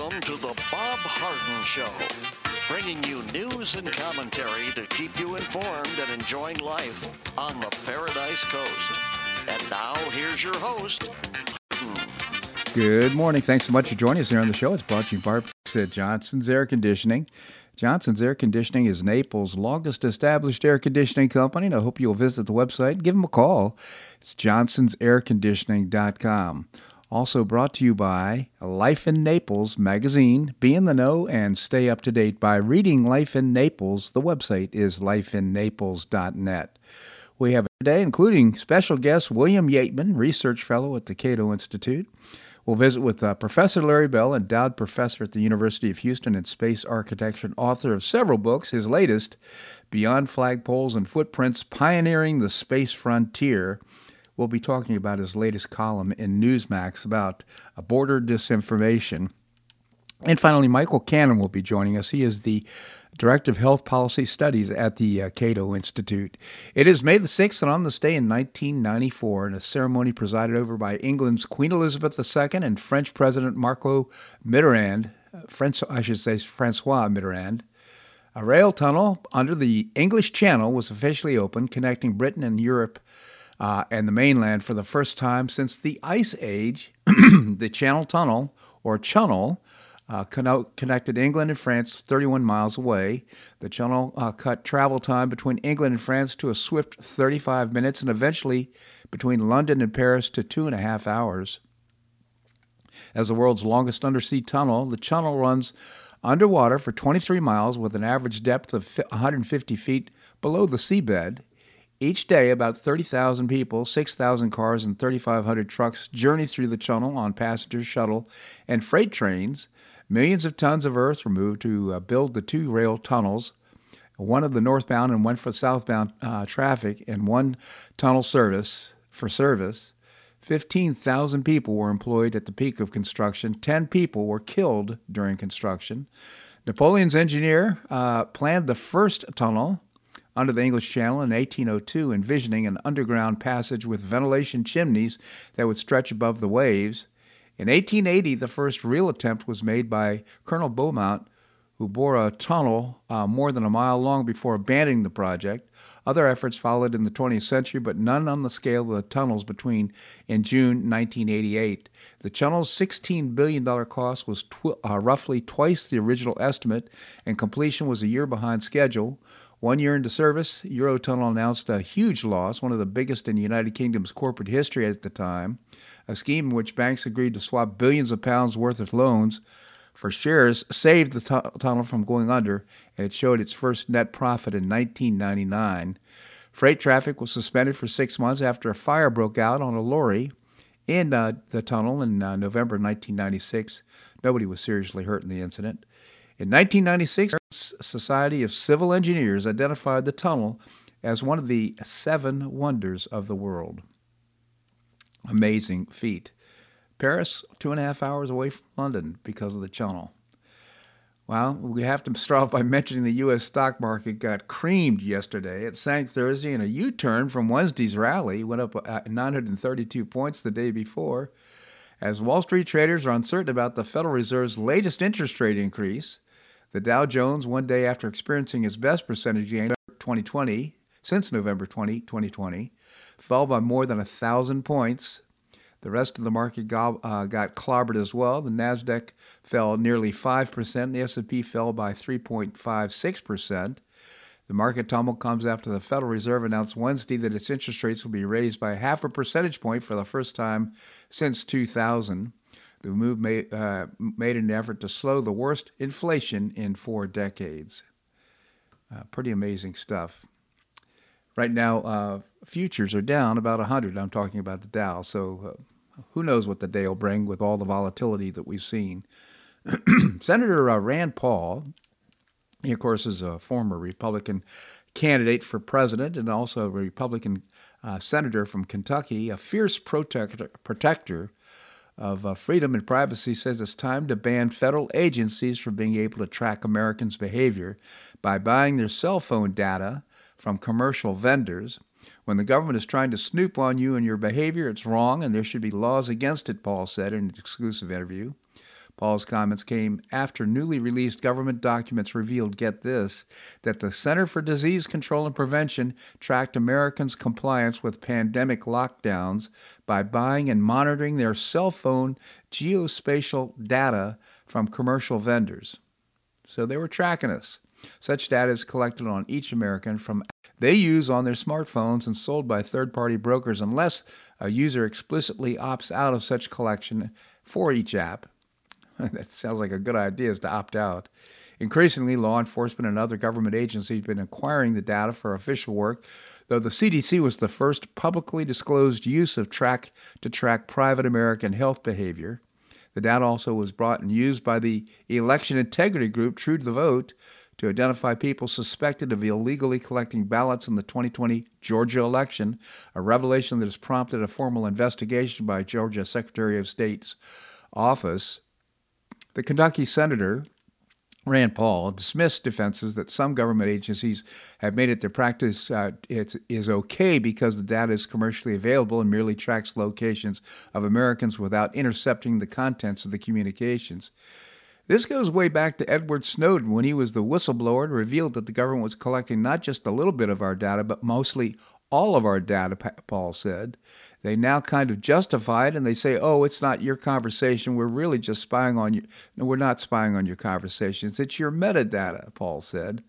Welcome to the Bob Harden Show, bringing you news and commentary to keep you informed and enjoying life on the Paradise Coast. And now, here's your host. Good morning. Thanks so much for joining us here on the show. It's brought to you by at Johnson's Air Conditioning. Johnson's Air Conditioning is Naples' longest established air conditioning company, and I hope you'll visit the website. Give them a call. It's johnsonsairconditioning.com. Also brought to you by Life in Naples magazine. Be in the know and stay up to date by reading Life in Naples. The website is lifeinnaples.net. We have today, including special guest William Yeatman, research fellow at the Cato Institute. We'll visit with uh, Professor Larry Bell, endowed professor at the University of Houston in space architecture and author of several books. His latest, Beyond Flagpoles and Footprints Pioneering the Space Frontier will be talking about his latest column in Newsmax about border disinformation. And finally, Michael Cannon will be joining us. He is the Director of Health Policy Studies at the uh, Cato Institute. It is May the 6th, and on this day in 1994, in a ceremony presided over by England's Queen Elizabeth II and French President Marco Mitterrand, uh, French, I should say Francois Mitterrand, a rail tunnel under the English Channel was officially opened, connecting Britain and Europe uh, and the mainland for the first time since the Ice Age. the Channel Tunnel, or Chunnel, uh, connected England and France 31 miles away. The Chunnel uh, cut travel time between England and France to a swift 35 minutes and eventually between London and Paris to two and a half hours. As the world's longest undersea tunnel, the Chunnel runs underwater for 23 miles with an average depth of 150 feet below the seabed. Each day, about 30,000 people, 6,000 cars, and 3,500 trucks journey through the tunnel on passenger shuttle and freight trains. Millions of tons of earth were moved to uh, build the two rail tunnels, one of the northbound and one for southbound uh, traffic, and one tunnel service for service. 15,000 people were employed at the peak of construction. 10 people were killed during construction. Napoleon's engineer uh, planned the first tunnel under the English Channel in 1802, envisioning an underground passage with ventilation chimneys that would stretch above the waves. In 1880, the first real attempt was made by Colonel Beaumont, who bore a tunnel uh, more than a mile long before abandoning the project. Other efforts followed in the 20th century, but none on the scale of the tunnels between in June 1988. The tunnel's $16 billion cost was tw- uh, roughly twice the original estimate, and completion was a year behind schedule. One year into service, Eurotunnel announced a huge loss, one of the biggest in the United Kingdom's corporate history at the time, a scheme in which banks agreed to swap billions of pounds worth of loans for shares saved the t- tunnel from going under, and it showed its first net profit in 1999. Freight traffic was suspended for six months after a fire broke out on a lorry in uh, the tunnel in uh, November 1996. Nobody was seriously hurt in the incident. In 1996, the Society of Civil Engineers identified the tunnel as one of the seven wonders of the world. Amazing feat. Paris, two and a half hours away from London because of the tunnel. Well, we have to start off by mentioning the U.S. stock market got creamed yesterday. It sank Thursday in a U turn from Wednesday's rally, went up uh, 932 points the day before. As Wall Street traders are uncertain about the Federal Reserve's latest interest rate increase, the Dow Jones, one day after experiencing its best percentage gain 2020 since November 20, 2020, fell by more than a thousand points. The rest of the market got, uh, got clobbered as well. The Nasdaq fell nearly 5%. The S&P fell by 3.56%. The market tumble comes after the Federal Reserve announced Wednesday that its interest rates will be raised by half a percentage point for the first time since 2000. The move made, uh, made an effort to slow the worst inflation in four decades. Uh, pretty amazing stuff. Right now, uh, futures are down about 100. I'm talking about the Dow. So uh, who knows what the day will bring with all the volatility that we've seen. Senator uh, Rand Paul, he, of course, is a former Republican candidate for president and also a Republican uh, senator from Kentucky, a fierce protector, protector of uh, freedom and privacy says it's time to ban federal agencies from being able to track Americans' behavior by buying their cell phone data from commercial vendors. When the government is trying to snoop on you and your behavior, it's wrong, and there should be laws against it, Paul said in an exclusive interview. Paul's comments came after newly released government documents revealed, get this, that the Center for Disease Control and Prevention tracked Americans' compliance with pandemic lockdowns by buying and monitoring their cell phone geospatial data from commercial vendors. So they were tracking us. Such data is collected on each American from they use on their smartphones and sold by third-party brokers unless a user explicitly opts out of such collection for each app. that sounds like a good idea is to opt out. Increasingly, law enforcement and other government agencies have been acquiring the data for official work, though the CDC was the first publicly disclosed use of track to track private American health behavior. The data also was brought and used by the election integrity group True to the Vote to identify people suspected of illegally collecting ballots in the 2020 Georgia election, a revelation that has prompted a formal investigation by Georgia Secretary of State's office. The Kentucky senator, Rand Paul dismissed defenses that some government agencies have made it their practice uh, it is okay because the data is commercially available and merely tracks locations of Americans without intercepting the contents of the communications. This goes way back to Edward Snowden when he was the whistleblower and revealed that the government was collecting not just a little bit of our data, but mostly all of our data, Paul said. They now kind of justify it and they say, oh, it's not your conversation. We're really just spying on you. No, we're not spying on your conversations. It's your metadata, Paul said.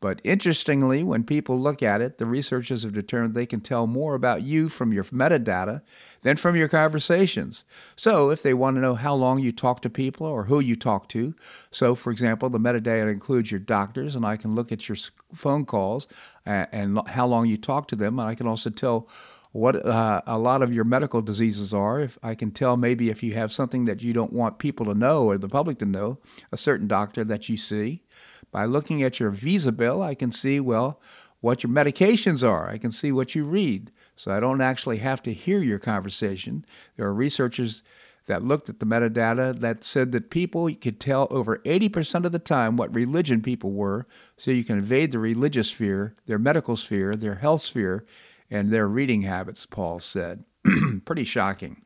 But interestingly, when people look at it, the researchers have determined they can tell more about you from your metadata than from your conversations. So, if they want to know how long you talk to people or who you talk to, so for example, the metadata includes your doctors, and I can look at your phone calls and, how long you talk to them, and I can also tell what uh, a lot of your medical diseases are. If I can tell maybe if you have something that you don't want people to know or the public to know, a certain doctor that you see. By looking at your visa bill, I can see, well, what your medications are. I can see what you read. So I don't actually have to hear your conversation. There are researchers that looked at the metadata that said that people could tell over 80% of the time what religion people were, so you can evade the religious sphere, their medical sphere, their health sphere, and their reading habits, Paul said. Pretty shocking.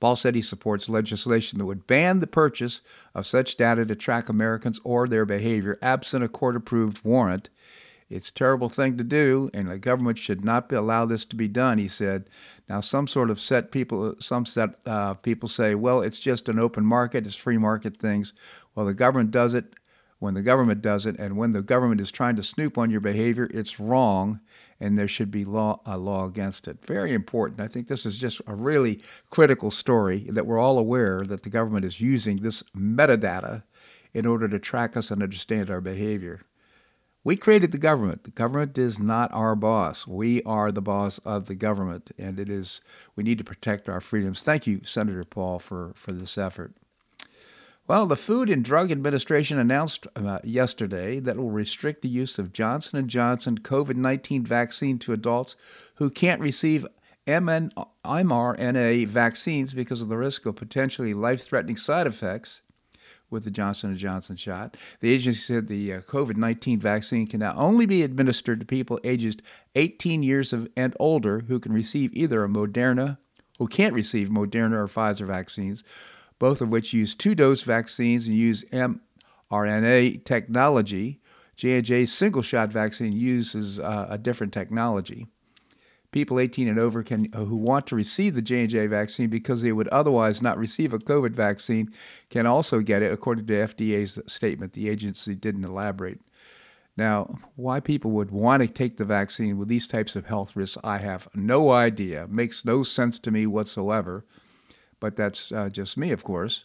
Paul said he supports legislation that would ban the purchase of such data to track Americans or their behavior absent a court approved warrant. It's a terrible thing to do, and the government should not be, allow this to be done, he said. Now, some sort of set people, some set uh, people say, well, it's just an open market, it's free market things. Well, the government does it when the government does it, and when the government is trying to snoop on your behavior, it's wrong, and there should be law a law against it. Very important. I think this is just a really critical story that we're all aware that the government is using this metadata in order to track us and understand our behavior. We created the government. The government is not our boss. We are the boss of the government, and it is we need to protect our freedoms. Thank you, Senator Paul, for, for this effort. Well, the Food and Drug Administration announced uh, yesterday that it will restrict the use of Johnson & Johnson COVID-19 vaccine to adults who can't receive MN- mRNA vaccines because of the risk of potentially life-threatening side effects with the Johnson & Johnson shot. The agency said the uh, COVID-19 vaccine can now only be administered to people ages 18 years of, and older who can receive either a Moderna, who can't receive Moderna or Pfizer vaccines, both of which use two-dose vaccines and use mRNA technology. J&J's single-shot vaccine uses uh, a different technology. People 18 and over can who want to receive the J&J vaccine because they would otherwise not receive a COVID vaccine can also get it, according to FDA's statement. The agency didn't elaborate. Now, why people would want to take the vaccine with these types of health risks, I have no idea. Makes no sense to me whatsoever but that's uh, just me, of course.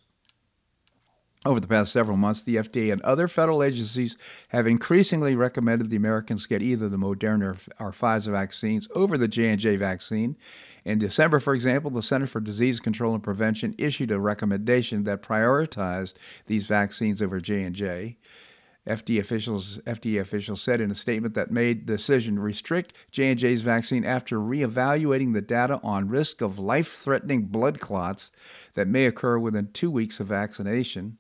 Over the past several months, the FDA and other federal agencies have increasingly recommended the Americans get either the Moderna or Pfizer vaccines over the J&J vaccine. In December, for example, the Center for Disease Control and Prevention issued a recommendation that prioritized these vaccines over J&J. FDA officials, FDA officials said in a statement that made the decision to restrict J&J's vaccine after reevaluating the data on risk of life-threatening blood clots that may occur within 2 weeks of vaccination.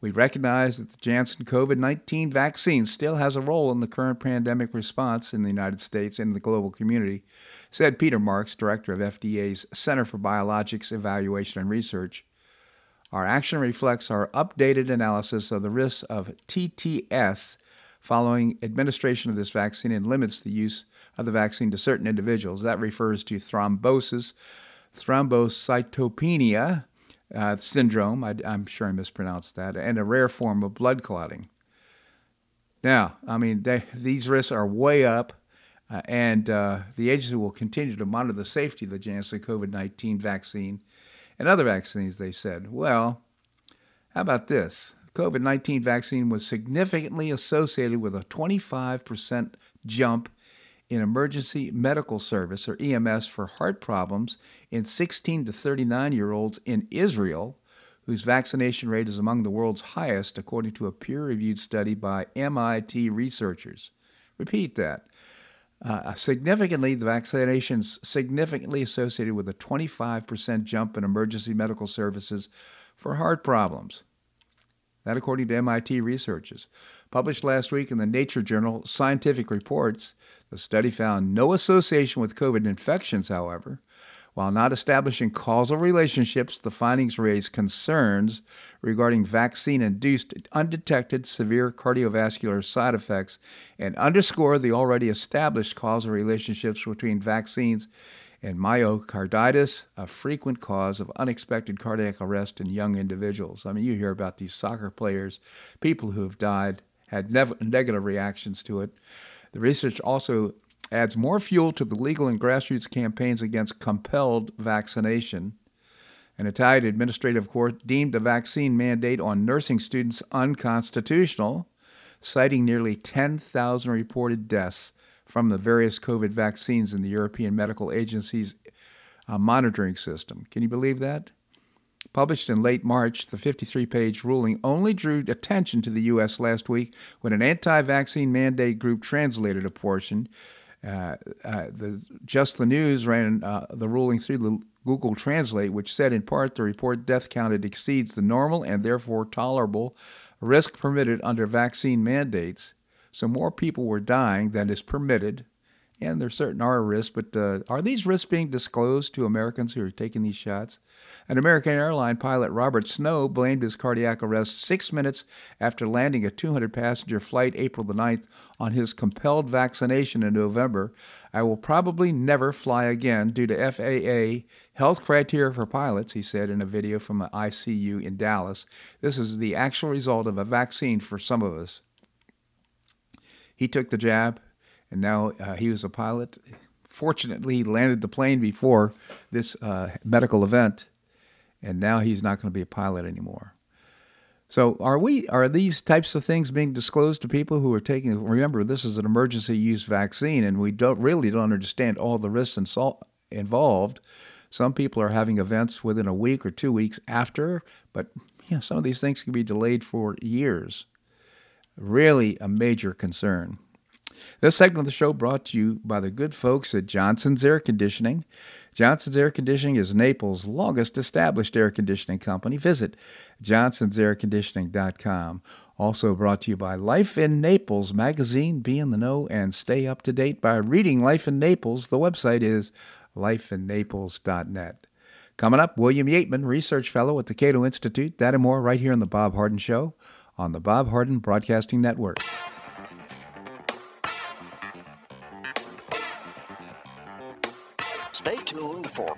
We recognize that the Janssen COVID-19 vaccine still has a role in the current pandemic response in the United States and the global community, said Peter Marks, director of FDA's Center for Biologics Evaluation and Research. Our action reflects our updated analysis of the risks of TTS following administration of this vaccine and limits the use of the vaccine to certain individuals. That refers to thrombosis, thrombocytopenia uh, syndrome, I, am sure I mispronounced that, and a rare form of blood clotting. Now, I mean, they, these risks are way up, uh, and uh, the agency will continue to monitor the safety of the Janssen COVID 19 vaccine and other vaccines, they said. Well, how about this? COVID 19 vaccine was significantly associated with a 25% jump in emergency medical service or EMS for heart problems in 16 to 39 year olds in Israel, whose vaccination rate is among the world's highest, according to a peer reviewed study by MIT researchers. Repeat that. Uh, significantly, the vaccinations significantly associated with a 25% jump in emergency medical services for heart problems. That, according to MIT researchers. Published last week in the Nature journal Scientific Reports, the study found no association with COVID infections, however. While not establishing causal relationships, the findings raise concerns regarding vaccine induced undetected severe cardiovascular side effects and underscore the already established causal relationships between vaccines and myocarditis, a frequent cause of unexpected cardiac arrest in young individuals. I mean, you hear about these soccer players, people who have died, had nev- negative reactions to it. The research also adds more fuel to the legal and grassroots campaigns against compelled vaccination. An Italian administrative court deemed a vaccine mandate on nursing students unconstitutional, citing nearly 10,000 reported deaths from the various COVID vaccines in the European Medical Agency's uh, monitoring system. Can you believe that? Published in late March, the 53 page ruling only drew attention to the U.S. last week when an anti vaccine mandate group translated a portion. Uh, uh, the, Just the News ran uh, the ruling through the Google Translate, which said in part the report death counted exceeds the normal and therefore tolerable risk permitted under vaccine mandates. So more people were dying than is permitted, and there certain are risks. But uh, are these risks being disclosed to Americans who are taking these shots? An American airline pilot, Robert Snow, blamed his cardiac arrest six minutes after landing a 200 passenger flight April the 9th on his compelled vaccination in November. I will probably never fly again due to FAA health criteria for pilots, he said in a video from an ICU in Dallas. This is the actual result of a vaccine for some of us. He took the jab, and now uh, he was a pilot. Fortunately, he landed the plane before this uh, medical event, and now he's not going to be a pilot anymore. So, are we? Are these types of things being disclosed to people who are taking? Remember, this is an emergency use vaccine, and we don't really don't understand all the risks involved. Some people are having events within a week or two weeks after, but you know, some of these things can be delayed for years really a major concern. This segment of the show brought to you by the good folks at Johnson's Air Conditioning. Johnson's Air Conditioning is Naples' longest established air conditioning company. Visit johnsonsairconditioning.com. Also brought to you by Life in Naples magazine. Be in the know and stay up to date by reading Life in Naples. The website is lifeinnaples.net. Coming up, William Yeatman, Research Fellow at the Cato Institute. That and more right here on The Bob Harden Show on the Bob Harden Broadcasting Network.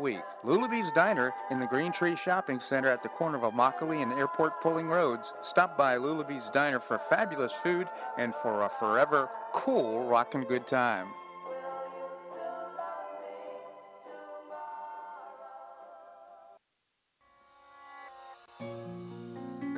week. Lulabee's Diner in the Green Tree Shopping Center at the corner of Immokalee and Airport Pulling Roads. Stop by Lulabee's Diner for fabulous food and for a forever cool rockin' good time.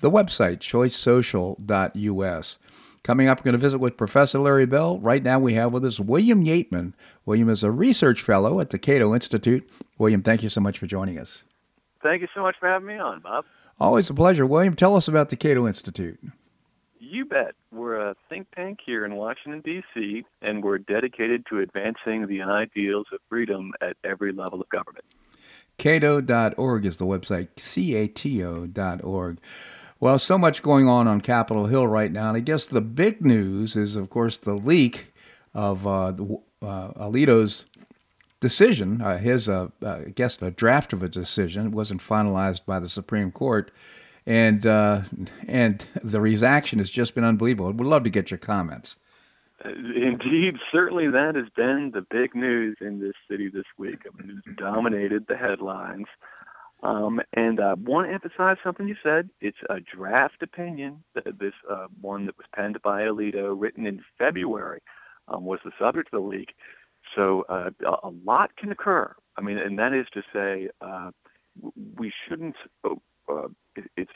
the website, choicesocial.us. Coming up, we're going to visit with Professor Larry Bell. Right now, we have with us William Yeatman. William is a research fellow at the Cato Institute. William, thank you so much for joining us. Thank you so much for having me on, Bob. Always a pleasure. William, tell us about the Cato Institute. You bet. We're a think tank here in Washington, D.C., and we're dedicated to advancing the ideals of freedom at every level of government. Cato.org is the website, C A T O.org. Well, so much going on on Capitol Hill right now. And I guess the big news is, of course, the leak of uh, uh, Alito's decision, uh, his, uh, uh, I guess, a draft of a decision. It wasn't finalized by the Supreme Court. And, uh, and the reaction has just been unbelievable. We'd love to get your comments. Indeed, certainly that has been the big news in this city this week. I mean, it's dominated the headlines. Um, and I uh, want to emphasize something you said. It's a draft opinion. This uh, one that was penned by Alito, written in February, um, was the subject of the leak. So uh, a lot can occur. I mean, and that is to say, uh, we shouldn't. Uh, it's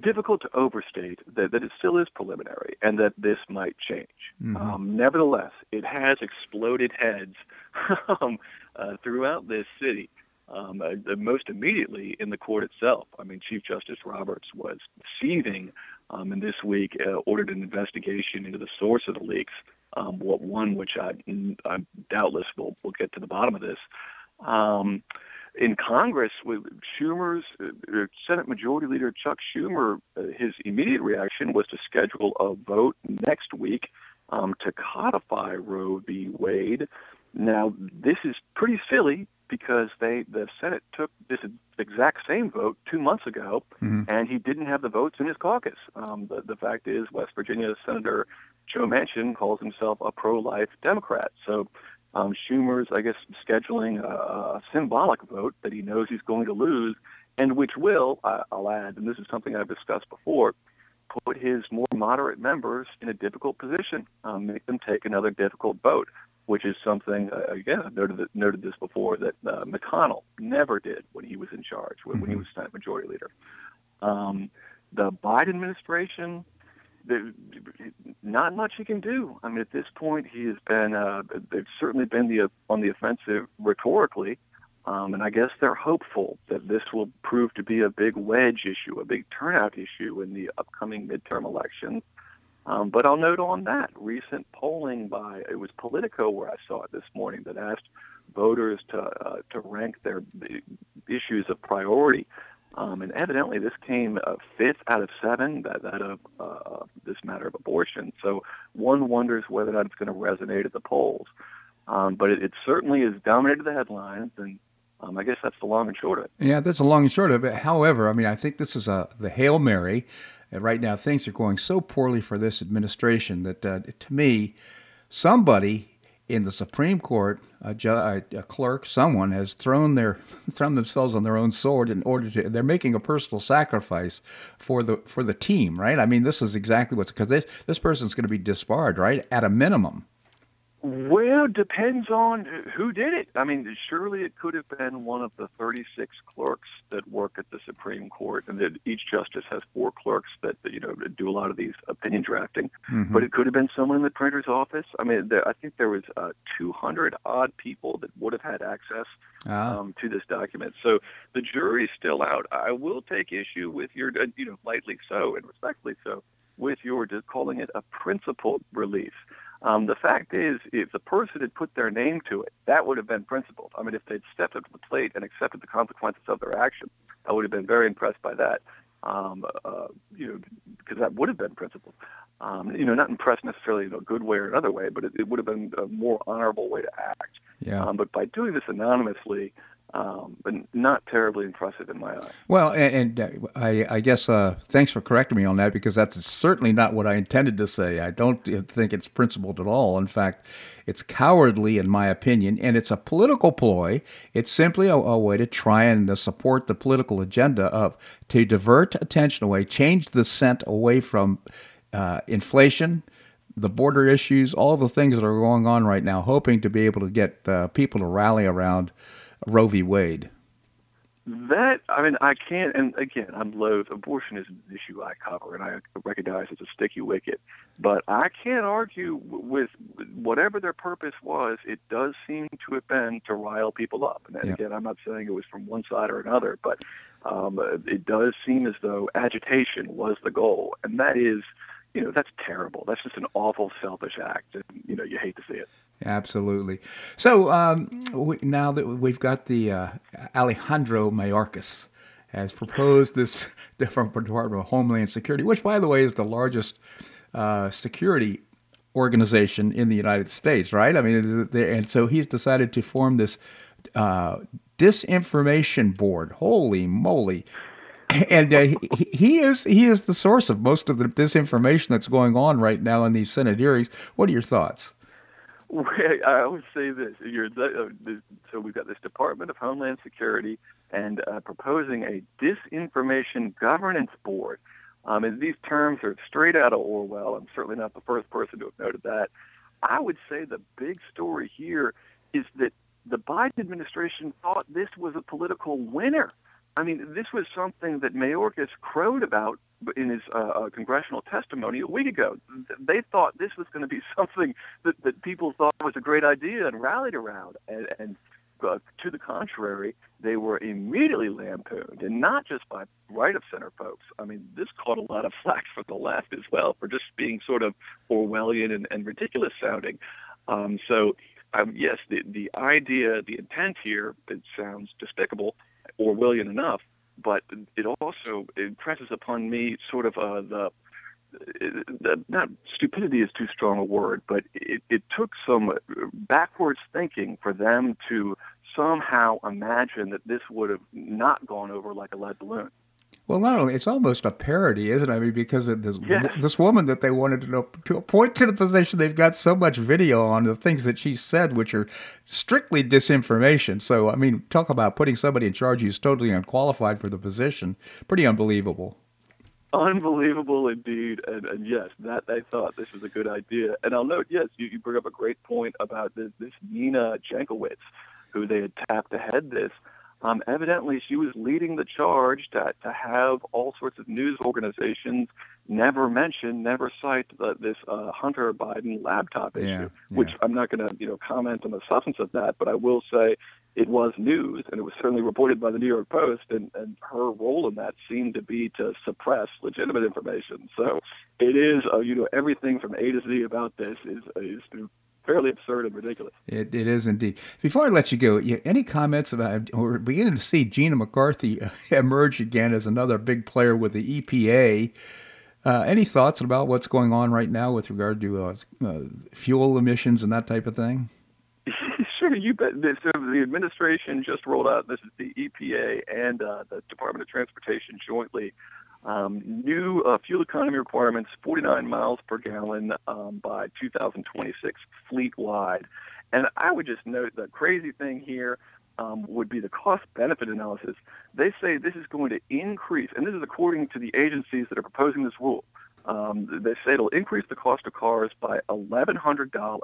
difficult to overstate that, that it still is preliminary and that this might change. Mm-hmm. Um, nevertheless, it has exploded heads um, uh, throughout this city um, uh, most immediately in the court itself. I mean, Chief Justice Roberts was seething, um, and this week uh, ordered an investigation into the source of the leaks. Um, what one, which I, I doubtless will will get to the bottom of this. Um, in Congress, with Schumer's uh, Senate Majority Leader Chuck Schumer, uh, his immediate reaction was to schedule a vote next week um, to codify Roe v. Wade. Now, this is pretty silly because they the Senate took this exact same vote two months ago, mm-hmm. and he didn't have the votes in his caucus. Um, the, the fact is, West Virginia Senator Joe Manchin calls himself a pro-life Democrat. So um, Schumer's, I guess, scheduling a, a symbolic vote that he knows he's going to lose, and which will, I, I'll add, and this is something I've discussed before, put his more moderate members in a difficult position, um, make them take another difficult vote which is something uh, again I've noted noted this before that uh, McConnell never did when he was in charge when, mm-hmm. when he mm-hmm. was Senate Majority Leader. Um, the Biden administration, the, not much he can do. I mean, at this point, he has been uh, they've certainly been the on the offensive rhetorically. Um, and I guess they're hopeful that this will prove to be a big wedge issue, a big turnout issue in the upcoming midterm elections. Um, but I'll note on that recent polling by it was Politico where I saw it this morning that asked voters to uh, to rank their issues of priority, um, and evidently this came uh, fifth out of seven that that of uh, this matter of abortion. So one wonders whether that's going to resonate at the polls. Um, but it, it certainly has dominated the headlines, and Um, I guess that's the long and short of it. Yeah, that's the long and short of it. However, I mean, I think this is a the hail mary. And right now, things are going so poorly for this administration that, uh, to me, somebody in the Supreme Court, a, ju- a, clerk, someone has thrown their thrown themselves on their own sword in order to. They're making a personal sacrifice for the for the team, right? I mean, this is exactly what's because this this person's going to be disbarred, right? At a minimum. Well, depends on who did it. I mean, surely it could have been one of the 36 clerks that work at the Supreme Court, and that each justice has four clerks that you know do a lot of these opinion drafting. Mm-hmm. But it could have been someone in the printer's office. I mean, there, I think there was uh, 200 odd people that would have had access ah. um, to this document. So the jury's still out. I will take issue with your, uh, you know, lightly so and respectfully so, with your just calling it a principled relief. Um, the fact is, if the person had put their name to it, that would have been principled. I mean, if they'd stepped up to the plate and accepted the consequences of their action, I would have been very impressed by that. Um, uh, you know, because that would have been principled. Um, you know, not impressed necessarily in a good way or another way, but it, it would have been a more honorable way to act. Yeah. Um, but by doing this anonymously, um, but not terribly impressive in my eyes. Well, and, and uh, I, I, guess uh, thanks for correcting me on that because that's certainly not what I intended to say. I don't think it's principled at all. In fact, it's cowardly, in my opinion, and it's a political ploy. It's simply a, a way to try and uh, support the political agenda of to divert attention away, change the scent away from uh, inflation the border issues, all the things that are going on right now, hoping to be able to get uh, people to rally around Roe v. Wade? That I mean, I can't. And again, I'm loath. Abortion is an issue I cover, and I recognize it's a sticky wicket. But I can't argue with whatever their purpose was. It does seem to have been to rile people up. And yeah. again, I'm not saying it was from one side or another, but um, it does seem as though agitation was the goal, and that is you know that's terrible. That's just an awful, selfish act, and you know you hate to see it. Absolutely. So um, we, now that we've got the uh, Alejandro Mayorkas has proposed this from Department of Homeland Security, which, by the way, is the largest uh, security organization in the United States, right? I mean, and so he's decided to form this uh, disinformation board. Holy moly! and uh, he, he, is he is the source of most of the disinformation that's going on right now in these Senate hearings. What are your thoughts? Well, I always say this: uh, so we've got this Department of Homeland Security and uh, proposing a disinformation governance board. Um, and these terms are straight out of Orwell. I'm certainly not the first person to have noted that. I would say the big story here is that the Biden administration thought this was a political winner. I mean, this was something that Mayorkas crowed about in his uh, uh, congressional testimony a week ago. They thought this was going to be something that, that people thought was a great idea and rallied around. And, and uh, to the contrary, they were immediately lampooned, and not just by right of center folks. I mean, this caught a lot of flack from the left as well for just being sort of Orwellian and, and ridiculous sounding. Um, so, um, yes, the, the idea, the intent here, it sounds despicable Orwellian enough, but it also impresses upon me sort of uh, the, the not stupidity is too strong a word, but it, it took some backwards thinking for them to somehow imagine that this would have not gone over like a lead balloon. Well, not only it's almost a parody, isn't it? I mean, because of this yes. this woman that they wanted to know to appoint to the position, they've got so much video on the things that she said, which are strictly disinformation. So, I mean, talk about putting somebody in charge who's totally unqualified for the position. Pretty unbelievable. Unbelievable indeed, and, and yes, that they thought this was a good idea. And I'll note, yes, you, you bring up a great point about this, this Nina Jankowicz, who they had tapped to head this. Um, evidently, she was leading the charge to, to have all sorts of news organizations never mention, never cite the, this uh, Hunter Biden laptop issue, yeah, yeah. which I'm not going to you know comment on the substance of that, but I will say it was news, and it was certainly reported by the New York Post, and, and her role in that seemed to be to suppress legitimate information. So it is, uh, you know, everything from A to Z about this is, is fairly absurd and ridiculous. It, it is indeed. Before I let you go, any comments about we're beginning to see Gina McCarthy emerge again as another big player with the EPA. Uh, any thoughts about what's going on right now with regard to uh, uh, fuel emissions and that type of thing? Sure, you bet. So the administration just rolled out. This is the EPA and uh, the Department of Transportation jointly. Um, new uh, fuel economy requirements: 49 miles per gallon um, by 2026 fleet wide. And I would just note the crazy thing here um, would be the cost benefit analysis. They say this is going to increase, and this is according to the agencies that are proposing this rule. Um, they say it'll increase the cost of cars by $1,100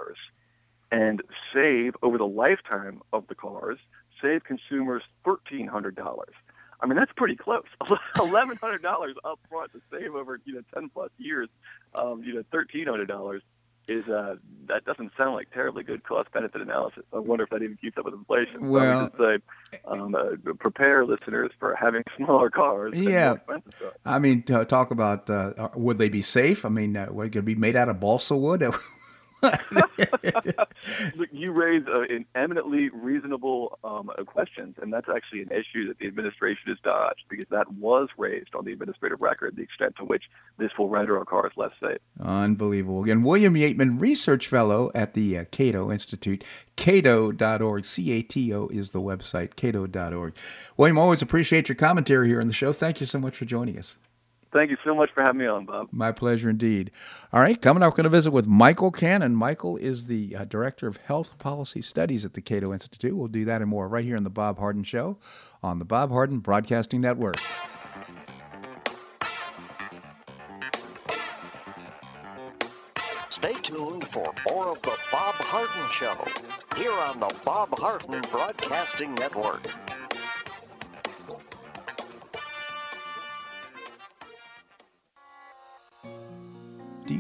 and save over the lifetime of the cars, save consumers $1,300. I mean, that's pretty close. $1,100 up front to save over, you know, 10 plus years, um, you know, $1,300 is uh, that doesn't sound like terribly good cost benefit analysis. I wonder if that even keeps up with inflation. Well, so I say, um, uh, prepare listeners for having smaller cars. Yeah. I mean, talk about uh, would they be safe? I mean, uh, would it be made out of balsa wood? You raise uh, an eminently reasonable um, uh, questions, and that's actually an issue that the administration has dodged because that was raised on the administrative record, the extent to which this will render our cars less safe. Unbelievable. Again, William Yeatman, Research Fellow at the uh, Cato Institute, cato.org. C-A-T-O is the website, cato.org. William, always appreciate your commentary here on the show. Thank you so much for joining us. Thank you so much for having me on, Bob. My pleasure indeed. All right, coming up, we're going to visit with Michael Cannon. Michael is the uh, Director of Health Policy Studies at the Cato Institute. We'll do that and more right here on The Bob Harden Show on the Bob Harden Broadcasting Network. Stay tuned for more of The Bob Harden Show here on the Bob Harden Broadcasting Network.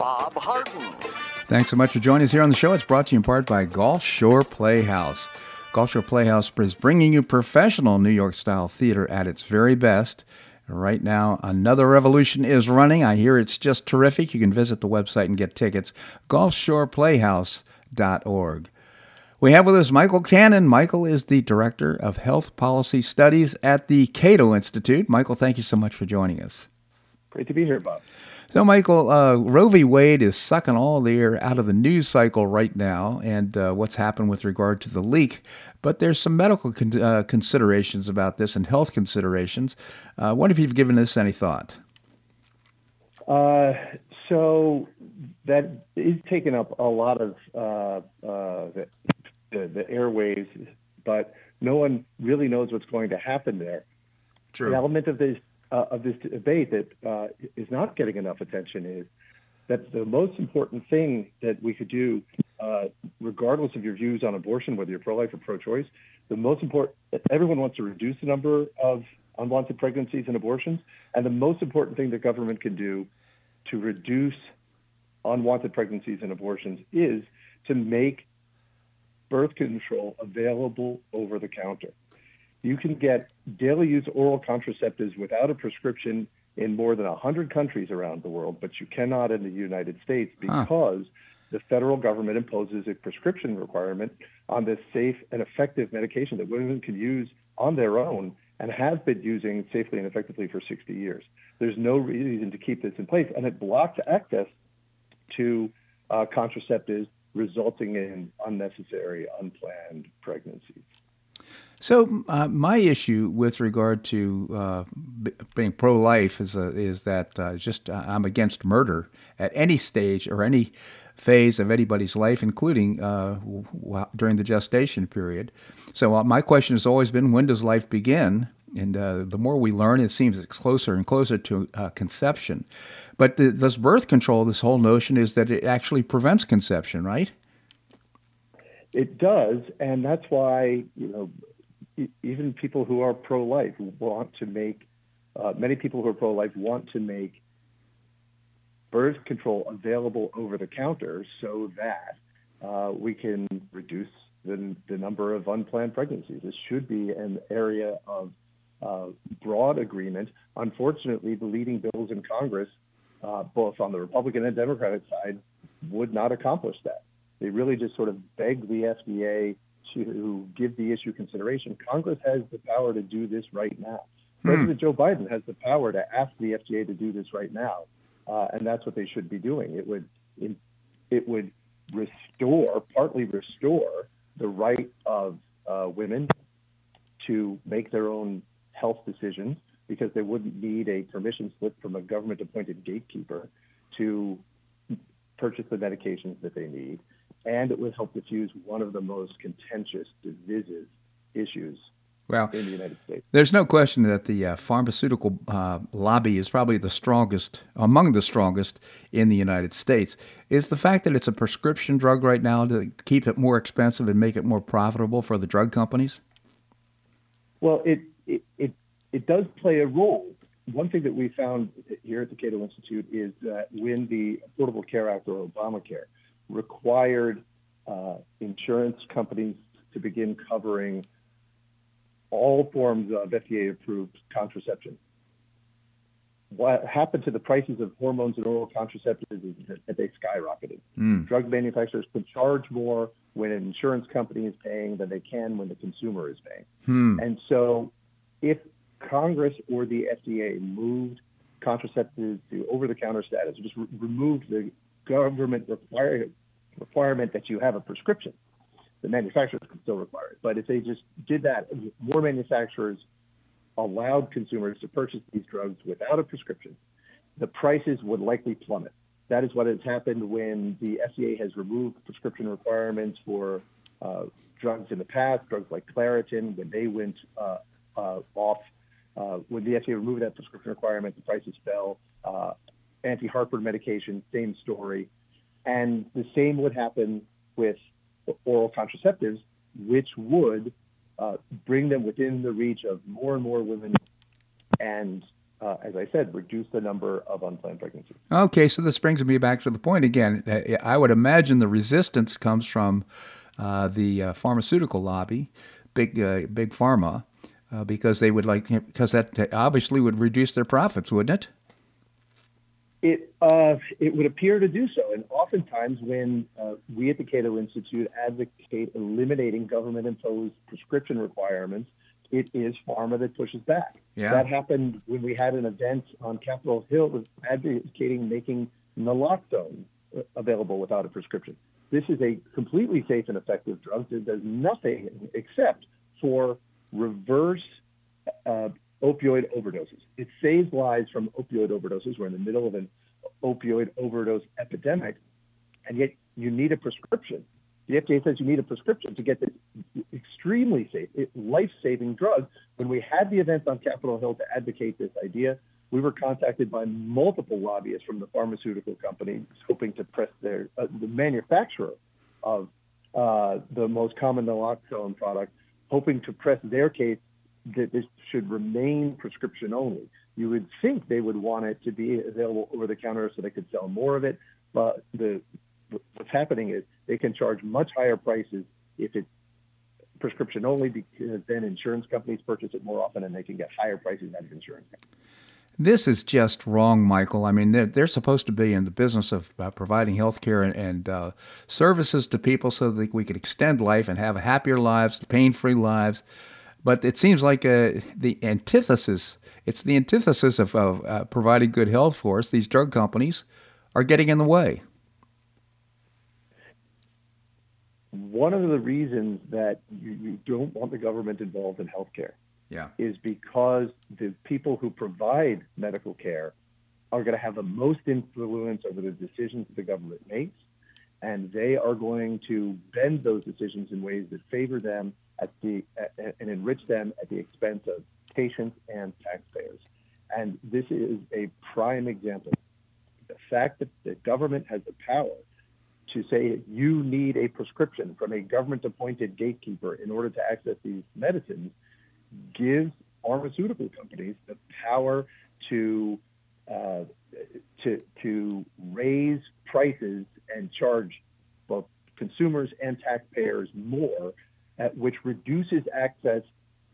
Bob Harden. Thanks so much for joining us here on the show. It's brought to you in part by Gulf Shore Playhouse. Gulf Shore Playhouse is bringing you professional New York style theater at its very best. Right now, Another Revolution is running. I hear it's just terrific. You can visit the website and get tickets, gulfshoreplayhouse.org. We have with us Michael Cannon. Michael is the Director of Health Policy Studies at the Cato Institute. Michael, thank you so much for joining us. Great to be here, Bob. So, Michael, uh, Roe v. Wade is sucking all the air out of the news cycle right now, and uh, what's happened with regard to the leak. But there's some medical con- uh, considerations about this and health considerations. Uh, what if you've given this any thought? Uh, so that is taking up a lot of uh, the, the, the airwaves, but no one really knows what's going to happen there. True. An element of this uh, of this debate that uh, is not getting enough attention is that the most important thing that we could do, uh, regardless of your views on abortion, whether you're pro-life or pro-choice, the most important, everyone wants to reduce the number of unwanted pregnancies and abortions. And the most important thing the government can do to reduce unwanted pregnancies and abortions is to make birth control available over the counter. You can get daily use oral contraceptives without a prescription in more than 100 countries around the world, but you cannot in the United States because huh. the federal government imposes a prescription requirement on this safe and effective medication that women can use on their own and have been using safely and effectively for 60 years. There's no reason to keep this in place, and it blocks access to uh, contraceptives, resulting in unnecessary, unplanned pregnancies. So uh, my issue with regard to uh, being pro-life is uh, is that uh, just uh, I'm against murder at any stage or any phase of anybody's life, including during the gestation period. So my question has always been, when does life begin? And the more we learn, it seems it's closer and closer to conception. But the, this birth control, this whole notion is that it actually prevents conception, right? It does, and that's why you know even people who are pro-life want to make uh, many people who are pro-life want to make birth control available over the counter so that uh, we can reduce the, the number of unplanned pregnancies. This should be an area of uh, broad agreement. Unfortunately, the leading bills in Congress, uh, both on the Republican and Democratic side, would not accomplish that. They really just sort of beg the FDA to give the issue consideration. Congress has the power to do this right now. Hmm. President Joe Biden has the power to ask the FDA to do this right now, uh, and that's what they should be doing. It would it would restore, partly restore, the right of uh, women to make their own health decisions because they wouldn't need a permission slip from a government-appointed gatekeeper to purchase the medications that they need and it would help diffuse one of the most contentious, divisive issues well, in the United States. There's no question that the uh, pharmaceutical uh, lobby is probably the strongest, among the strongest in the United States. Is the fact that it's a prescription drug right now to keep it more expensive and make it more profitable for the drug companies? Well, it, it, it, it does play a role. One thing that we found here at the Cato Institute is that when the Affordable Care Act or Obamacare required uh, insurance companies to begin covering all forms of FDA approved contraception. What happened to the prices of hormones and oral contraceptives is that they skyrocketed. Mm. Drug manufacturers can charge more when an insurance company is paying than they can when the consumer is paying. Hmm. And so, if Congress or the FDA moved contraceptives to over the counter status, just re- removed the government required requirement that you have a prescription. The manufacturers can still require it. But if they just did that, more manufacturers allowed consumers to purchase these drugs without a prescription, the prices would likely plummet. That is what has happened when the FDA has removed prescription requirements for uh, drugs in the past, drugs like Claritin, when they went uh, uh, off. Uh, when the FDA removed that prescription requirement, the prices fell. Uh, anti-heartburn medication, same story. And the same would happen with oral contraceptives, which would uh, bring them within the reach of more and more women and uh, as I said, reduce the number of unplanned pregnancies. Okay, so this brings me back to the point again. Uh, I would imagine the resistance comes from uh, the uh, pharmaceutical lobby, big uh, big pharma, uh, because they would like because that obviously would reduce their profits, wouldn't it? It uh, it would appear to do so, and oftentimes when uh, we at the Cato Institute advocate eliminating government-imposed prescription requirements, it is pharma that pushes back. Yeah. That happened when we had an event on Capitol Hill advocating making naloxone available without a prescription. This is a completely safe and effective drug that does nothing except for reverse uh, opioid overdoses. It saves lives from opioid overdoses. We're in the middle of an opioid overdose epidemic, and yet you need a prescription. The FDA says you need a prescription to get this extremely safe, life-saving drug. When we had the event on Capitol Hill to advocate this idea, we were contacted by multiple lobbyists from the pharmaceutical companies hoping to press their uh, the manufacturer of uh, the most common naloxone product hoping to press their case that this should remain prescription only. You would think they would want it to be available over the counter so they could sell more of it, but the what's happening is they can charge much higher prices if it's prescription only because then insurance companies purchase it more often and they can get higher prices out of insurance. This is just wrong, Michael. I mean, they're, they're supposed to be in the business of uh, providing health care and, and uh, services to people so that we could extend life and have happier lives, pain free lives. But it seems like uh, the antithesis, it's the antithesis of, of uh, providing good health for us. These drug companies are getting in the way. One of the reasons that you, you don't want the government involved in healthcare yeah. is because the people who provide medical care are going to have the most influence over the decisions the government makes, and they are going to bend those decisions in ways that favor them at the and enrich them at the expense of patients and taxpayers. And this is a prime example. The fact that the government has the power to say you need a prescription from a government appointed gatekeeper in order to access these medicines gives pharmaceutical companies the power to uh, to to raise prices and charge both consumers and taxpayers more, which reduces access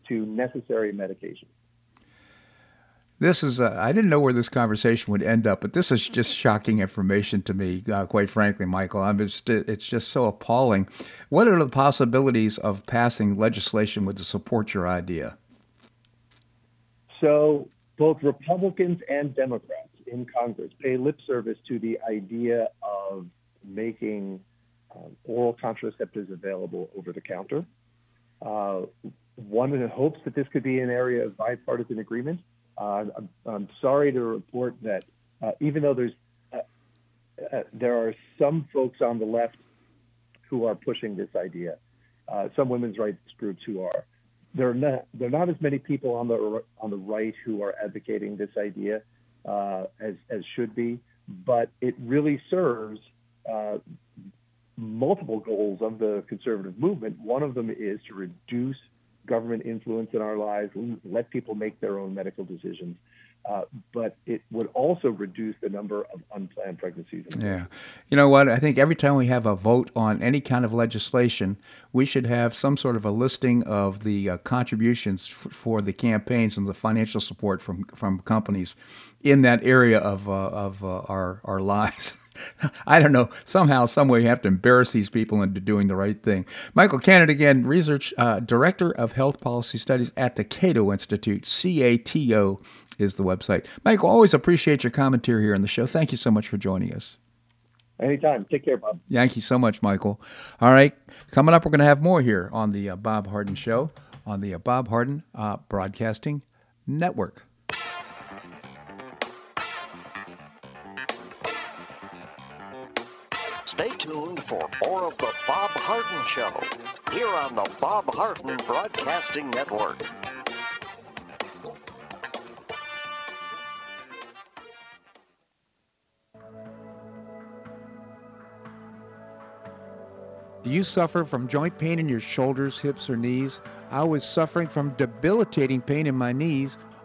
to necessary medication. This is, uh, I didn't know where this conversation would end up, but this is just shocking information to me, uh, quite frankly, Michael. I'm just, it's just so appalling. What are the possibilities of passing legislation with to support your idea? So, both Republicans and Democrats in Congress pay lip service to the idea of making um, oral contraceptives available over the counter. Uh, one hopes that this could be an area of bipartisan agreement. Uh, I'm, I'm, sorry to report that uh, even though there's uh, uh, there are some folks on the left who are pushing this idea, uh, some women's rights groups who are. There are not there are not as many people on the on the right who are advocating this idea as as should be, but it really serves multiple goals of the conservative movement. One of them is to reduce government influence in our lives, let people make their own medical decisions. Uh, but it would also reduce the number of unplanned pregnancies. yeah. You know what? I think every time we have a vote on any kind of legislation, we should have some sort of a listing of the uh, contributions f- for the campaigns and the financial support from, from companies in that area of, uh, of uh, our, our lives. I don't know. Somehow, some way, you have to embarrass these people into doing the right thing. Michael Cannon, again, research uh, director of health policy studies at the Cato Institute. CATO is the website. Michael, always appreciate your commentary here on the show. Thank you so much for joining us. Anytime. Take care, Bob. Thank you so much, Michael. All right, coming up, we're going to have more here on the uh, Bob Harden Show on the uh, Bob Harden uh, Broadcasting Network. Stay tuned for more of the Bob Harden Show here on the Bob Harden Broadcasting Network. Do you suffer from joint pain in your shoulders, hips, or knees? I was suffering from debilitating pain in my knees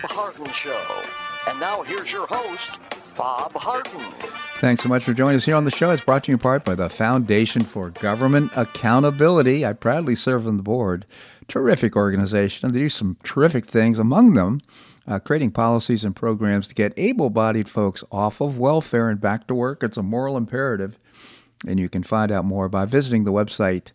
Bob Harden Show. And now here's your host, Bob Harden. Thanks so much for joining us here on the show. It's brought to you in part by the Foundation for Government Accountability. I proudly serve on the board. Terrific organization, and they do some terrific things. Among them, uh, creating policies and programs to get able bodied folks off of welfare and back to work. It's a moral imperative. And you can find out more by visiting the website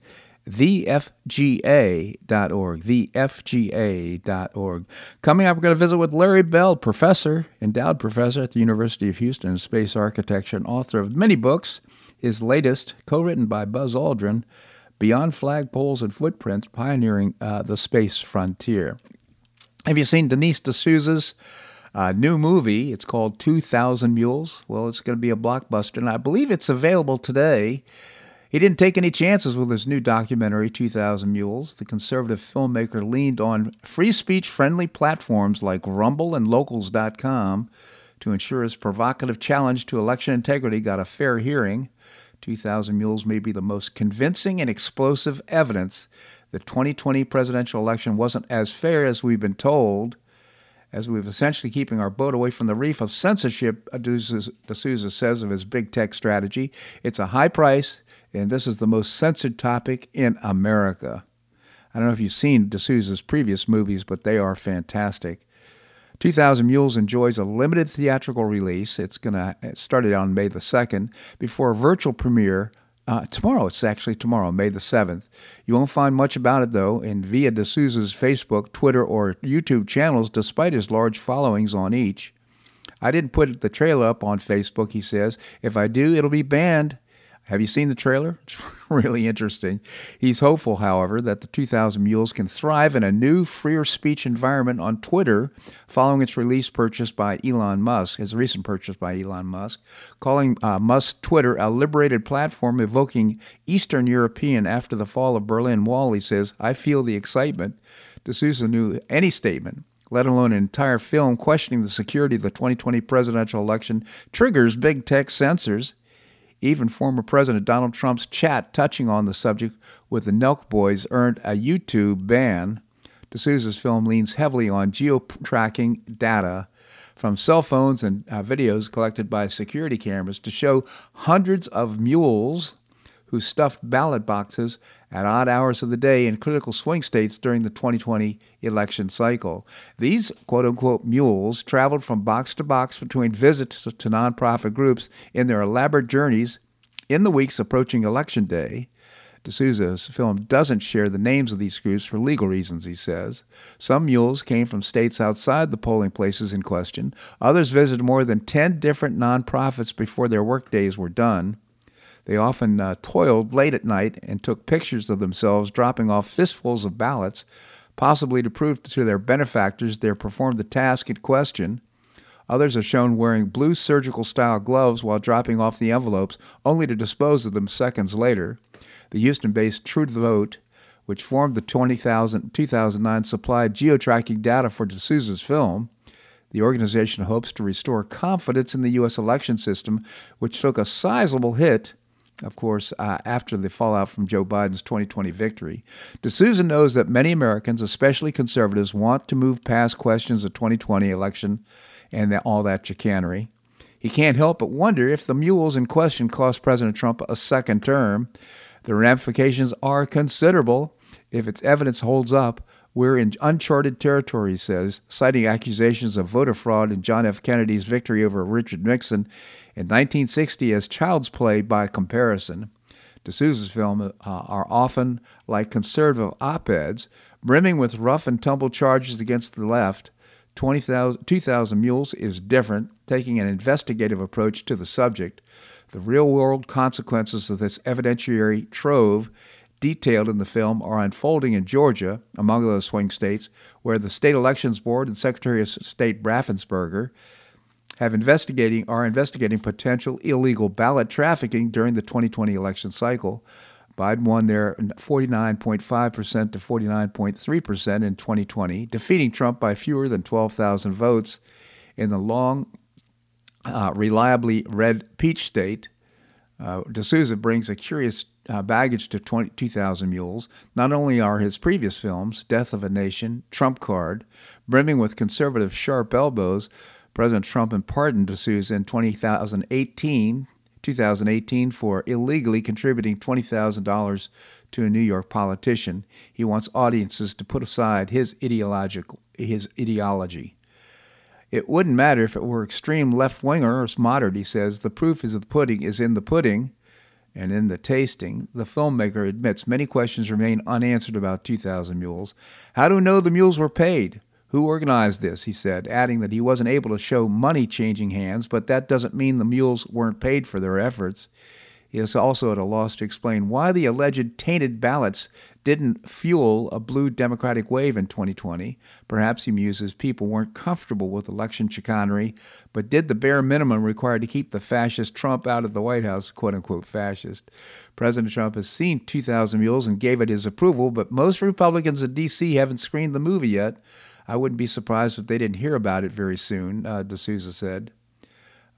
thefga.org. Thefga.org. Coming up, we're going to visit with Larry Bell, professor, endowed professor at the University of Houston in space architecture and author of many books. His latest, co written by Buzz Aldrin, Beyond Flagpoles and Footprints Pioneering uh, the Space Frontier. Have you seen Dinesh D'Souza's uh, new movie? It's called 2000 Mules. Well, it's going to be a blockbuster, and I believe it's available today. He didn't take any chances with his new documentary, 2000 Mules. The conservative filmmaker leaned on free speech friendly platforms like Rumble and Locals.com to ensure his provocative challenge to election integrity got a fair hearing. 2000 Mules may be the most convincing and explosive evidence that the 2020 presidential election wasn't as fair as we've been told, as we've essentially keeping our boat away from the reef of censorship, uh, D'Souza says of his big tech strategy. It's a high price and this is the most censored topic in America. I don't know if you've seen D'Souza's previous movies, but they are fantastic. 2000 Mules enjoys a limited theatrical release. It's going to start it on May the 2nd before a virtual premiere uh, tomorrow. It's actually tomorrow, May the 7th. You won't find much about it, though, in via D'Souza's Facebook, Twitter, or YouTube channels, despite his large followings on each. I didn't put the trailer up on Facebook, he says. If I do, it'll be banned. Have you seen the trailer? It's really interesting. He's hopeful, however, that the 2000 Mules can thrive in a new, freer speech environment on Twitter following its release purchase by Elon Musk, his recent purchase by Elon Musk, calling uh, Musk Twitter a liberated platform evoking Eastern European after the fall of Berlin Wall. He says, I feel the excitement. D'Souza knew any statement let alone an entire film questioning the security of the 2020 presidential election, triggers big tech censors. Even former President Donald Trump's chat touching on the subject with the Nelk Boys earned a YouTube ban. D'Souza's film leans heavily on geo-tracking data from cell phones and uh, videos collected by security cameras to show hundreds of mules who stuffed ballot boxes at odd hours of the day in critical swing states during the 2020 election cycle. These quote unquote mules traveled from box to box between visits to nonprofit groups in their elaborate journeys in the weeks approaching Election Day. D'Souza's film doesn't share the names of these groups for legal reasons, he says. Some mules came from states outside the polling places in question. Others visited more than 10 different nonprofits before their workdays were done. They often uh, toiled late at night and took pictures of themselves dropping off fistfuls of ballots, possibly to prove to their benefactors they performed the task in question. Others are shown wearing blue surgical style gloves while dropping off the envelopes, only to dispose of them seconds later. The Houston based True the Vote, which formed the 2009 supplied geo-tracking data for D'Souza's film. The organization hopes to restore confidence in the U.S. election system, which took a sizable hit of course, uh, after the fallout from Joe Biden's 2020 victory. D'Souza knows that many Americans, especially conservatives, want to move past questions of 2020 election and all that chicanery. He can't help but wonder if the mules in question cost President Trump a second term. The ramifications are considerable. If its evidence holds up, we're in uncharted territory, he says, citing accusations of voter fraud in John F. Kennedy's victory over Richard Nixon in 1960 as child's play by comparison. D'Souza's films uh, are often like conservative op eds, brimming with rough and tumble charges against the left. 20,000 2000 Mules is different, taking an investigative approach to the subject. The real world consequences of this evidentiary trove detailed in the film are unfolding in Georgia, among those swing states, where the State Elections Board and Secretary of State Raffensperger have investigating are investigating potential illegal ballot trafficking during the 2020 election cycle. Biden won there 49.5% to 49.3% in 2020, defeating Trump by fewer than 12,000 votes in the long, uh, reliably red peach state. Uh, D'Souza brings a curious uh, baggage to 20,000 Mules. Not only are his previous films, Death of a Nation, Trump Card, brimming with conservative sharp elbows, President Trump and pardoned D'Souza in 2018, 2018 for illegally contributing $20,000 to a New York politician. He wants audiences to put aside his ideological his ideology. It wouldn't matter if it were extreme left winger or moderate, he says. The proof is the pudding is in the pudding and in the tasting. The filmmaker admits many questions remain unanswered about 2000 Mules. How do we know the mules were paid? Who organized this? He said, adding that he wasn't able to show money changing hands, but that doesn't mean the mules weren't paid for their efforts. He is also at a loss to explain why the alleged tainted ballots didn't fuel a blue Democratic wave in 2020. Perhaps he muses people weren't comfortable with election chicanery, but did the bare minimum required to keep the fascist Trump out of the White House, quote unquote fascist. President Trump has seen 2,000 Mules and gave it his approval, but most Republicans in D.C. haven't screened the movie yet. I wouldn't be surprised if they didn't hear about it very soon, uh, D'Souza said.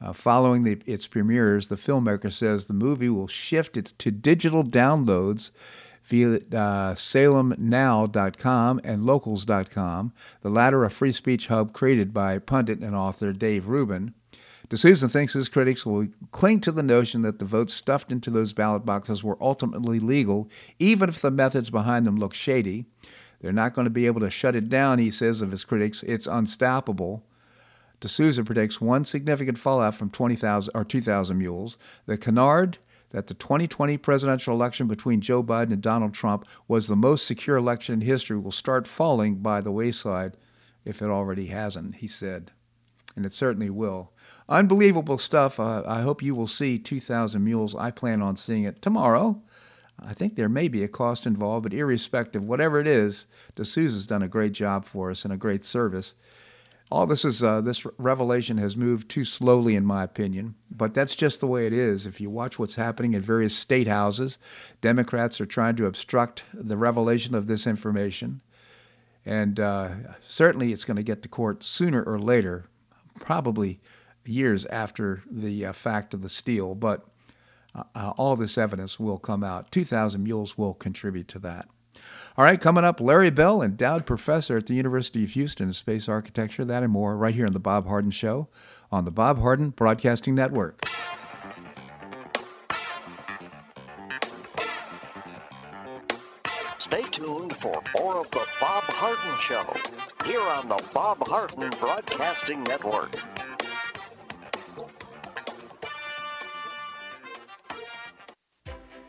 Uh, following the, its premieres, the filmmaker says the movie will shift it to digital downloads via uh, salemnow.com and locals.com, the latter a free speech hub created by pundit and author Dave Rubin. D'Souza thinks his critics will cling to the notion that the votes stuffed into those ballot boxes were ultimately legal, even if the methods behind them look shady. They're not going to be able to shut it down, he says of his critics. It's unstoppable. D'Souza predicts one significant fallout from 20,000 or 2,000 mules. The canard that the 2020 presidential election between Joe Biden and Donald Trump was the most secure election in history will start falling by the wayside if it already hasn't, he said. And it certainly will. Unbelievable stuff. Uh, I hope you will see 2,000 Mules. I plan on seeing it tomorrow. I think there may be a cost involved, but irrespective, whatever it is, D'Souza's done a great job for us and a great service. All this is uh, this revelation has moved too slowly, in my opinion, but that's just the way it is. If you watch what's happening at various state houses, Democrats are trying to obstruct the revelation of this information, and uh, certainly it's going to get to court sooner or later, probably years after the uh, fact of the steal. But uh, uh, all this evidence will come out. 2,000 Mules will contribute to that. All right, coming up, Larry Bell, endowed professor at the University of Houston in space architecture, that and more, right here on The Bob Harden Show on the Bob Harden Broadcasting Network. Stay tuned for more of The Bob Harden Show here on the Bob Harden Broadcasting Network.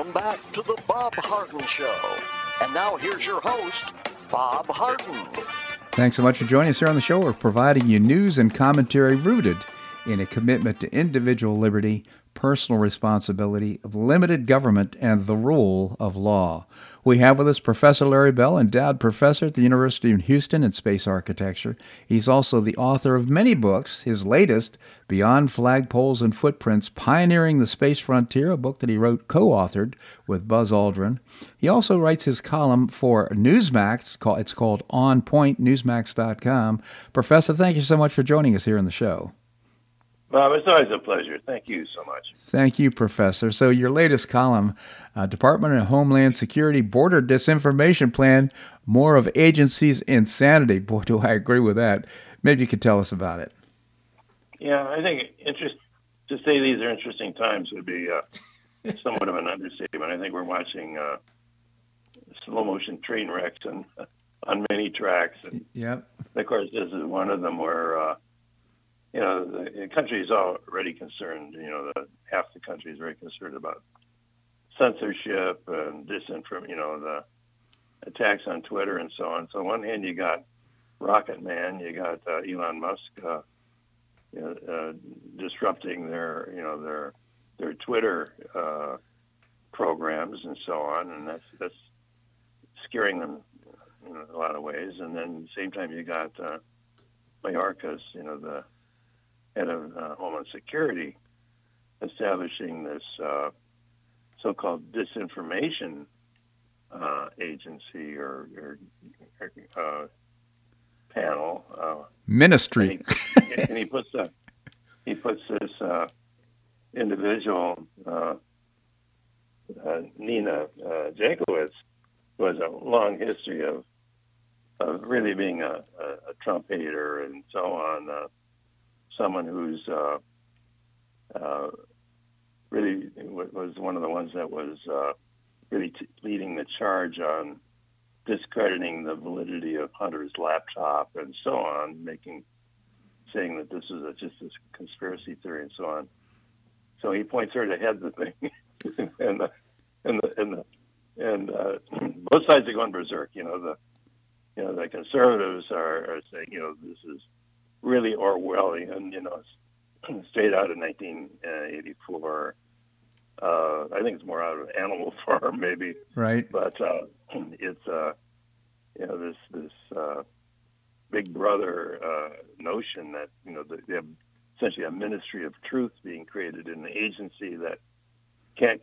Welcome back to the Bob Harden Show. And now here's your host, Bob Harden. Thanks so much for joining us here on the show. We're providing you news and commentary rooted in a commitment to individual liberty, personal responsibility, limited government, and the rule of law. We have with us Professor Larry Bell, endowed professor at the University of Houston in space architecture. He's also the author of many books. His latest, Beyond Flagpoles and Footprints Pioneering the Space Frontier, a book that he wrote co authored with Buzz Aldrin. He also writes his column for Newsmax. It's called On Point, newsmax.com. Professor, thank you so much for joining us here on the show. Bob, it's always a pleasure. Thank you so much. Thank you, Professor. So, your latest column, uh, Department of Homeland Security Border Disinformation Plan, More of Agencies Insanity. Boy, do I agree with that. Maybe you could tell us about it. Yeah, I think interest to say these are interesting times would be uh, somewhat of an understatement. I think we're watching uh, slow motion train wrecks and on many tracks. And yep. Of course, this is one of them where uh, you know, the country is already concerned. You know, the, half the country is very concerned about censorship and disinformation. You know, the attacks on Twitter and so on. So on one hand, you got Rocket Man, you got uh, Elon Musk, uh, you know, uh, disrupting their, you know, their their Twitter uh, programs and so on, and that's that's scaring them in a lot of ways. And then the same time, you got uh, Mayorkas, you know, the head of uh, Homeland Security, establishing this uh, so-called disinformation uh, agency or, or, uh, panel. Uh, Ministry. And he, and he, puts a, he puts this uh, individual, Nina Jankowicz, who has a long history of of really being a, a, a Trump hater and so on, uh, someone who's uh, uh, really was one of the ones that was uh, really t- leading the charge on discrediting the validity of Hunter's laptop and so on, making saying that this is a, just a conspiracy theory and so on. So he points her to head the thing, and the and the and the and uh, both sides are going berserk. You know the you know the conservatives are, are saying you know this is really Orwellian, you know, straight out of 1984. Uh, I think it's more out of Animal Farm, maybe. Right. But uh, it's uh, you know this this uh, Big Brother uh, notion that you know they have essentially a ministry of truth being created in an agency that can't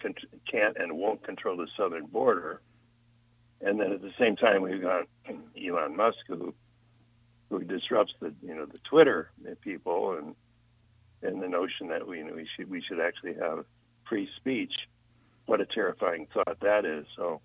can't and won't control the southern border. And then at the same time, we've got Elon Musk, who who disrupts the you know the Twitter people and and the notion that we you know, we should we should actually have free speech. What a terrifying thought that is. So,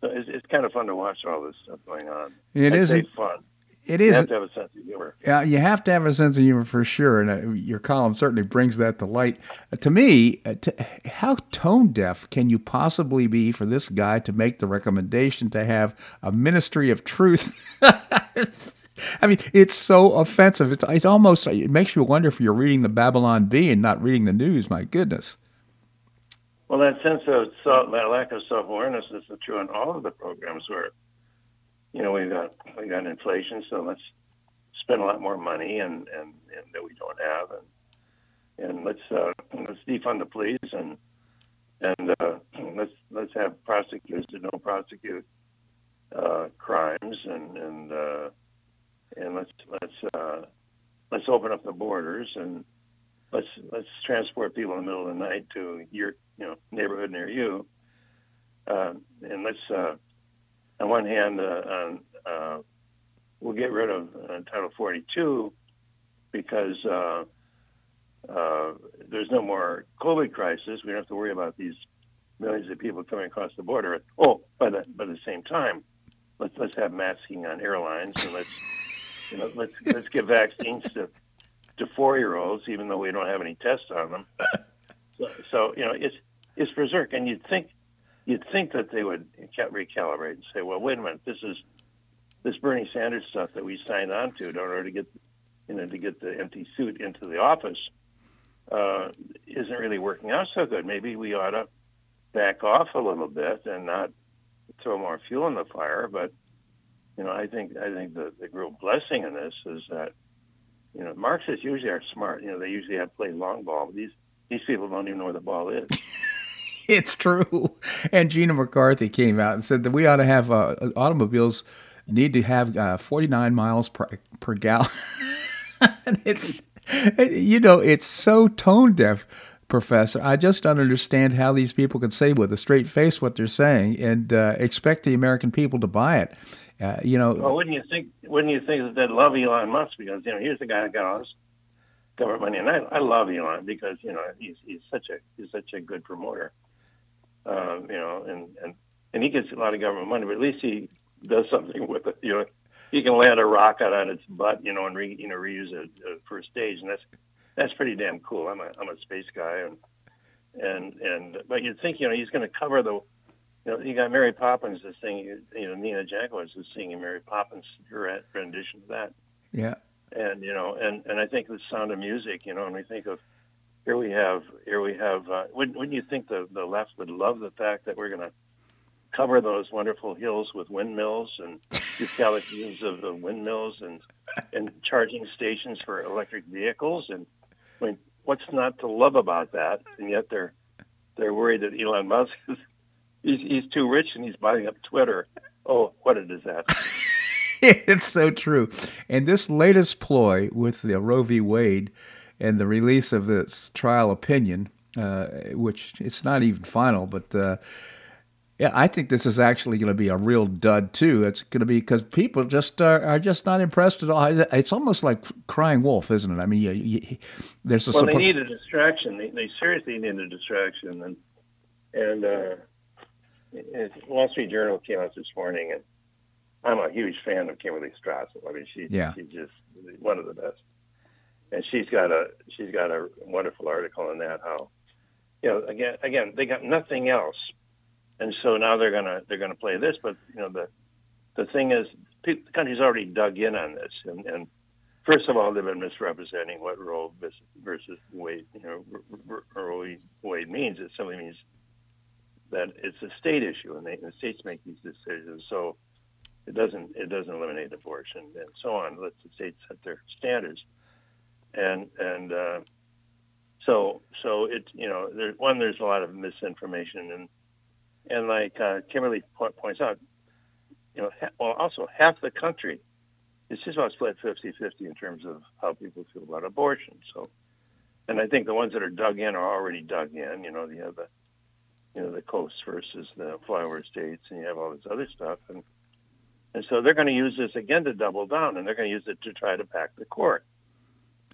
so it's, it's kind of fun to watch all this stuff going on. It is fun. It You have to have a sense of humor. Yeah, you have to have a sense of humor for sure, and uh, your column certainly brings that to light. Uh, to me, uh, to, how tone deaf can you possibly be for this guy to make the recommendation to have a ministry of truth? I mean, it's so offensive. It's, it's almost it makes you wonder if you're reading the Babylon Bee and not reading the news. My goodness. Well, that sense of self, that lack of self awareness is true in all of the programs where, you know, we've got we got inflation, so let's spend a lot more money and and, and that we don't have, and and let's uh, let's defund the police and and uh, let's let's have prosecutors that don't prosecute uh, crimes and and uh, and let's let's uh, let's open up the borders and let's let's transport people in the middle of the night to your you know neighborhood near you, uh, and let's uh, on one hand uh, uh, we'll get rid of uh, Title 42 because there's no more COVID crisis. We don't have to worry about these millions of people coming across the border. Oh, by the by the same time, let's let's have masking on airlines and let's you know let's let's give vaccines to to four year olds, even though we don't have any tests on them. So, so you know it's it's berserk, and you'd think you'd think that they would recalibrate and say, well, wait a minute, this is this Bernie Sanders stuff that we signed on to in order to get you know to get the empty suit into the office uh, isn't really working out so good. Maybe we ought to back off a little bit and not throw more fuel in the fire. But you know, I think I think the the real blessing in this is that you know Marxists usually are smart. You know, they usually have played long ball. But these these people don't even know where the ball is. it's true. And Gina McCarthy came out and said that we ought to have uh, automobiles need to have uh, 49 miles per, per gallon. it's, you know, it's so tone deaf, Professor. I just don't understand how these people can say with a straight face what they're saying and uh, expect the American people to buy it. Uh, you know, well, wouldn't you think? Wouldn't you think that they'd love Elon Musk because you know here's the guy that got all this government money, and I, I love Elon because you know he's he's such a he's such a good promoter, um, you know, and and and he gets a lot of government money, but at least he does something with it. You know, he can land a rocket on its butt, you know, and re, you know reuse it uh, for stage, and that's that's pretty damn cool. I'm a I'm a space guy, and and and but you'd think you know he's going to cover the. You know, you got Mary Poppins is singing. You know, Nina Jankowicz is singing Mary Poppins rendition of that. Yeah. And you know, and and I think the Sound of Music. You know, and we think of here we have here we have. Uh, wouldn't, wouldn't you think the the left would love the fact that we're going to cover those wonderful hills with windmills and galaxies of the windmills and and charging stations for electric vehicles. And I mean, what's not to love about that? And yet they're they're worried that Elon Musk is he's, he's too rich and he's buying up Twitter. Oh, what a disaster! it's so true. And this latest ploy with the Roe v. Wade and the release of this trial opinion, uh, which it's not even final, but uh, yeah, I think this is actually going to be a real dud too. It's going to be because people just are, are, just not impressed at all. It's almost like crying wolf, isn't it? I mean, you, you, there's a well, they need a distraction. They, they, seriously need a distraction, and and uh, Wall Street Journal came out this morning, and I'm a huge fan of Kimberley Strassel. I mean, she, yeah. she's just one of the best, and she's got a she's got a wonderful article on that. How you know again again they got nothing else and so now they're gonna they're gonna play this. But you know the the thing is, the country's already dug in on this, and, and first of all, they've been misrepresenting what Roe versus Wade, you know, Roe Wade means. It simply means that it's a state issue, and, they, and the states make these decisions. So it doesn't it doesn't eliminate abortion and so on. Let the states set their standards, and and uh, so so it you know there, one there's a lot of misinformation and and like uh, Kimberly points out, you know, ha- well, also half the country is just about split 50-50 in terms of how people feel about abortion. So, and I think the ones that are dug in are already dug in. You know, the, you know, the coast versus the flyover states, and you have all this other stuff, and and so they're going to use this again to double down, and they're going to use it to try to pack the court.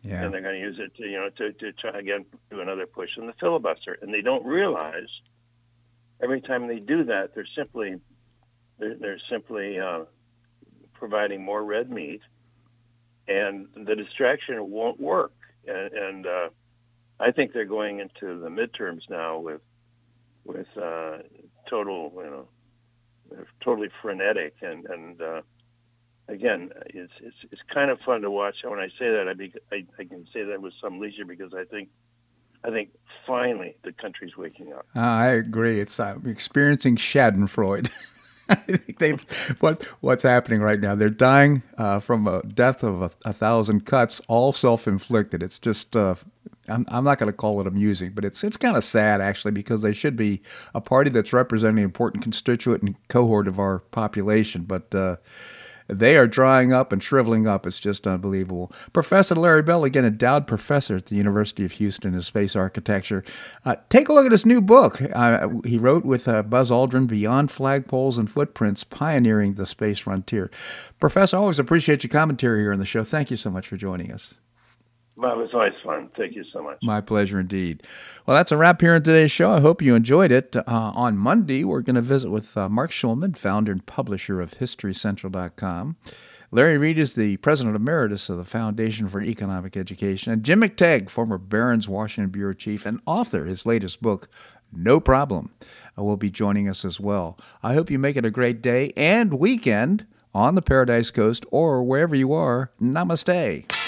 Yeah. And they're going to use it to, you know, to, to try again do another push in the filibuster, and they don't realize every time they do that, they're simply they're, they're simply uh, providing more red meat, and the distraction won't work. And, and uh, I think they're going into the midterms now with with uh, total, you know, totally frenetic and and uh, again, it's, it's it's kind of fun to watch. When I say that, I, be, I I can say that with some leisure because I think I think finally the country's waking up. Uh, I agree. It's uh, experiencing Schadenfreude. I think they what what's happening right now. They're dying uh, from a death of a, a, thousand cuts, all self-inflicted. It's just uh, I'm I'm not going to call it amusing, but it's it's kind of sad actually because they should be a party that's representing an important constituent and cohort of our population, but uh, they are drying up and shriveling up. It's just unbelievable. Professor Larry Bell, again, endowed professor at the University of Houston in space architecture. Uh, take a look at his new book. Uh, he wrote with uh, Buzz Aldrin, Beyond Flagpoles and Footprints, Pioneering the Space Frontier. Professor, always appreciate your commentary here on the show. Thank you so much for joining us. Well, it was always fun. Thank you so much. My pleasure indeed. Well, that's a wrap here on today's show. I hope you enjoyed it. Uh, on Monday, we're going to visit with uh, Marc Schulman, founder and publisher of HistoryCentral.com. Larry Reed is the president emeritus of the Foundation for Economic Education. And Jim McTague, former Barron's Washington Bureau chief and author, of his latest book, No Problem, uh, will be joining us as well. I hope you make it a great day and weekend on the Paradise Coast or wherever you are. Namaste.